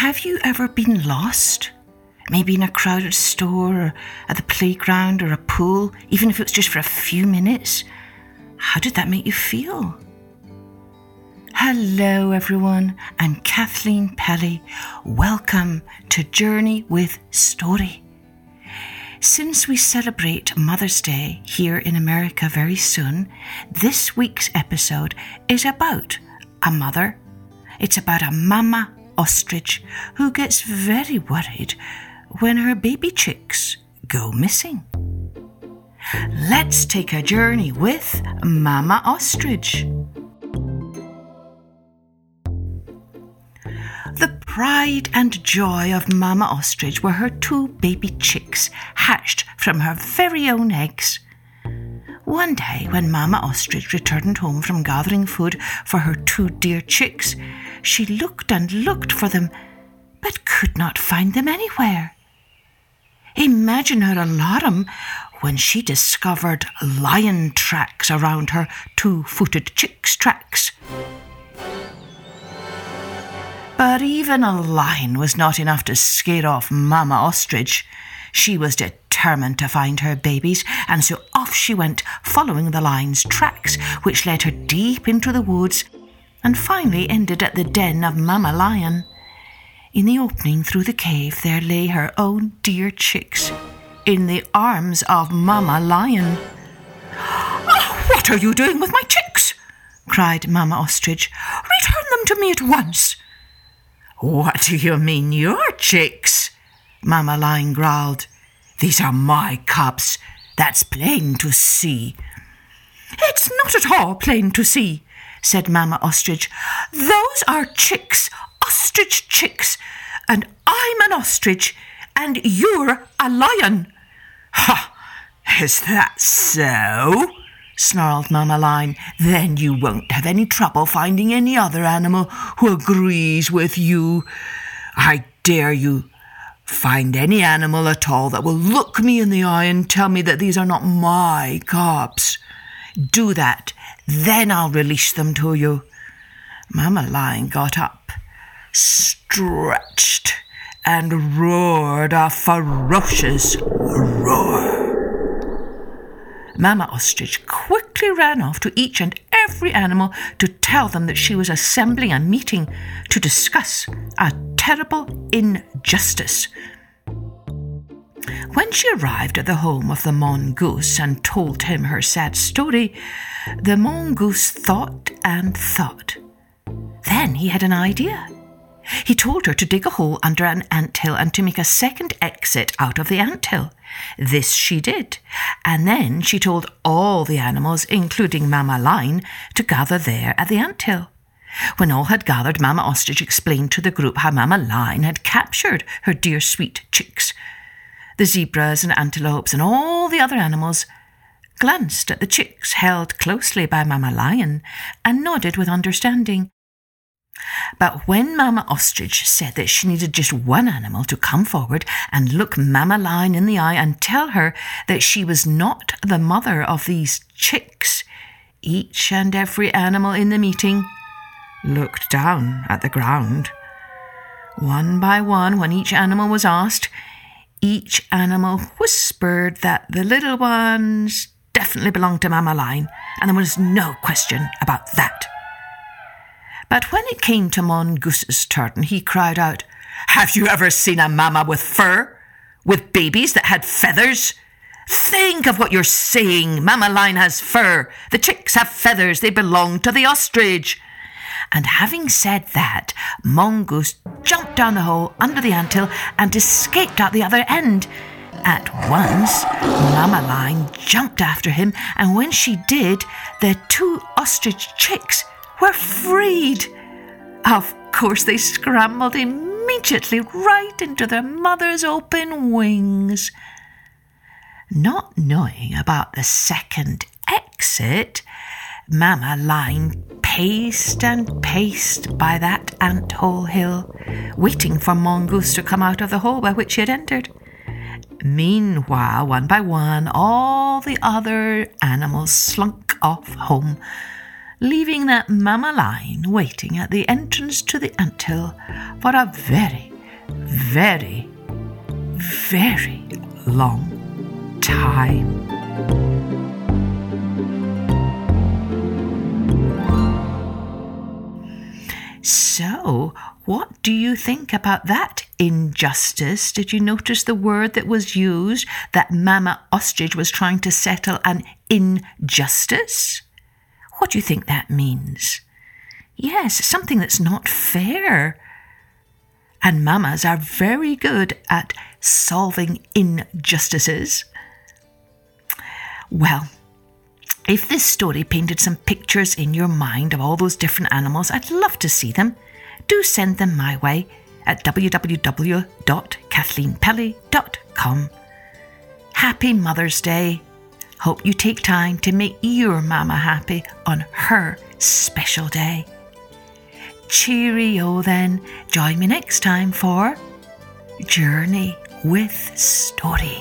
Have you ever been lost? Maybe in a crowded store or at the playground or a pool, even if it was just for a few minutes? How did that make you feel? Hello, everyone. I'm Kathleen Pelley. Welcome to Journey with Story. Since we celebrate Mother's Day here in America very soon, this week's episode is about a mother. It's about a mama ostrich who gets very worried when her baby chicks go missing. Let's take a journey with Mama Ostrich. The pride and joy of Mama Ostrich were her two baby chicks hatched from her very own eggs. One day, when Mama Ostrich returned home from gathering food for her two dear chicks, she looked and looked for them, but could not find them anywhere. Imagine her alarm when she discovered lion tracks around her two footed chick's tracks. But even a lion was not enough to scare off Mamma Ostrich. She was determined to find her babies, and so off she went, following the lion's tracks, which led her deep into the woods and finally ended at the den of Mamma Lion. In the opening through the cave, there lay her own dear chicks, in the arms of Mamma Lion. Oh, what are you doing with my chicks? cried Mamma Ostrich. Return them to me at once. What do you mean, your chicks? Mamma Lion growled. These are my cubs. That's plain to see. It's not at all plain to see, said Mamma Ostrich. Those are chicks, ostrich chicks, and I'm an ostrich, and you're a lion. Ha! Is that so? snarled Mamma Lion. Then you won't have any trouble finding any other animal who agrees with you. I dare you find any animal at all that will look me in the eye and tell me that these are not my cubs. Do that, then I'll release them to you. Mamma Lion got up, stretched, and roared a ferocious roar. Mamma Ostrich quickly ran off to each and every animal to tell them that she was assembling a meeting to discuss a terrible injustice. When she arrived at the home of the mongoose and told him her sad story, the mongoose thought and thought. Then he had an idea. He told her to dig a hole under an ant hill and to make a second exit out of the ant hill. This she did, and then she told all the animals, including Mamma Lion, to gather there at the ant hill. When all had gathered, Mamma Ostrich explained to the group how Mamma Lion had captured her dear sweet chicks. The zebras and antelopes and all the other animals glanced at the chicks held closely by Mamma Lion and nodded with understanding. But when Mamma Ostrich said that she needed just one animal to come forward and look Mamma Lion in the eye and tell her that she was not the mother of these chicks, each and every animal in the meeting looked down at the ground. One by one, when each animal was asked, each animal whispered that the little ones definitely belonged to Mamma Lion, and there was no question about that. But when it came to Mongoose's turn, he cried out, Have you ever seen a mamma with fur? With babies that had feathers? Think of what you're saying. Mamma Lion has fur. The chicks have feathers. They belong to the ostrich. And having said that, Mongoose jumped down the hole under the anthill and escaped out the other end. At once, Mamma Lion jumped after him, and when she did, the two ostrich chicks were freed. Of course, they scrambled immediately right into their mother's open wings. Not knowing about the second exit, Mamma Lion paced and paced by that ant hole hill, waiting for Mongoose to come out of the hole by which he had entered. Meanwhile, one by one, all the other animals slunk off home, leaving that Mamma Lion waiting at the entrance to the ant hill for a very very, very long time. So, what do you think about that injustice? Did you notice the word that was used that Mama Ostrich was trying to settle an injustice? What do you think that means? Yes, something that's not fair. And mamas are very good at solving injustices. Well, if this story painted some pictures in your mind of all those different animals, I'd love to see them. Do send them my way at www.kathleenpelley.com. Happy Mother's Day. Hope you take time to make your mama happy on her special day. Cheerio then. Join me next time for Journey with Story.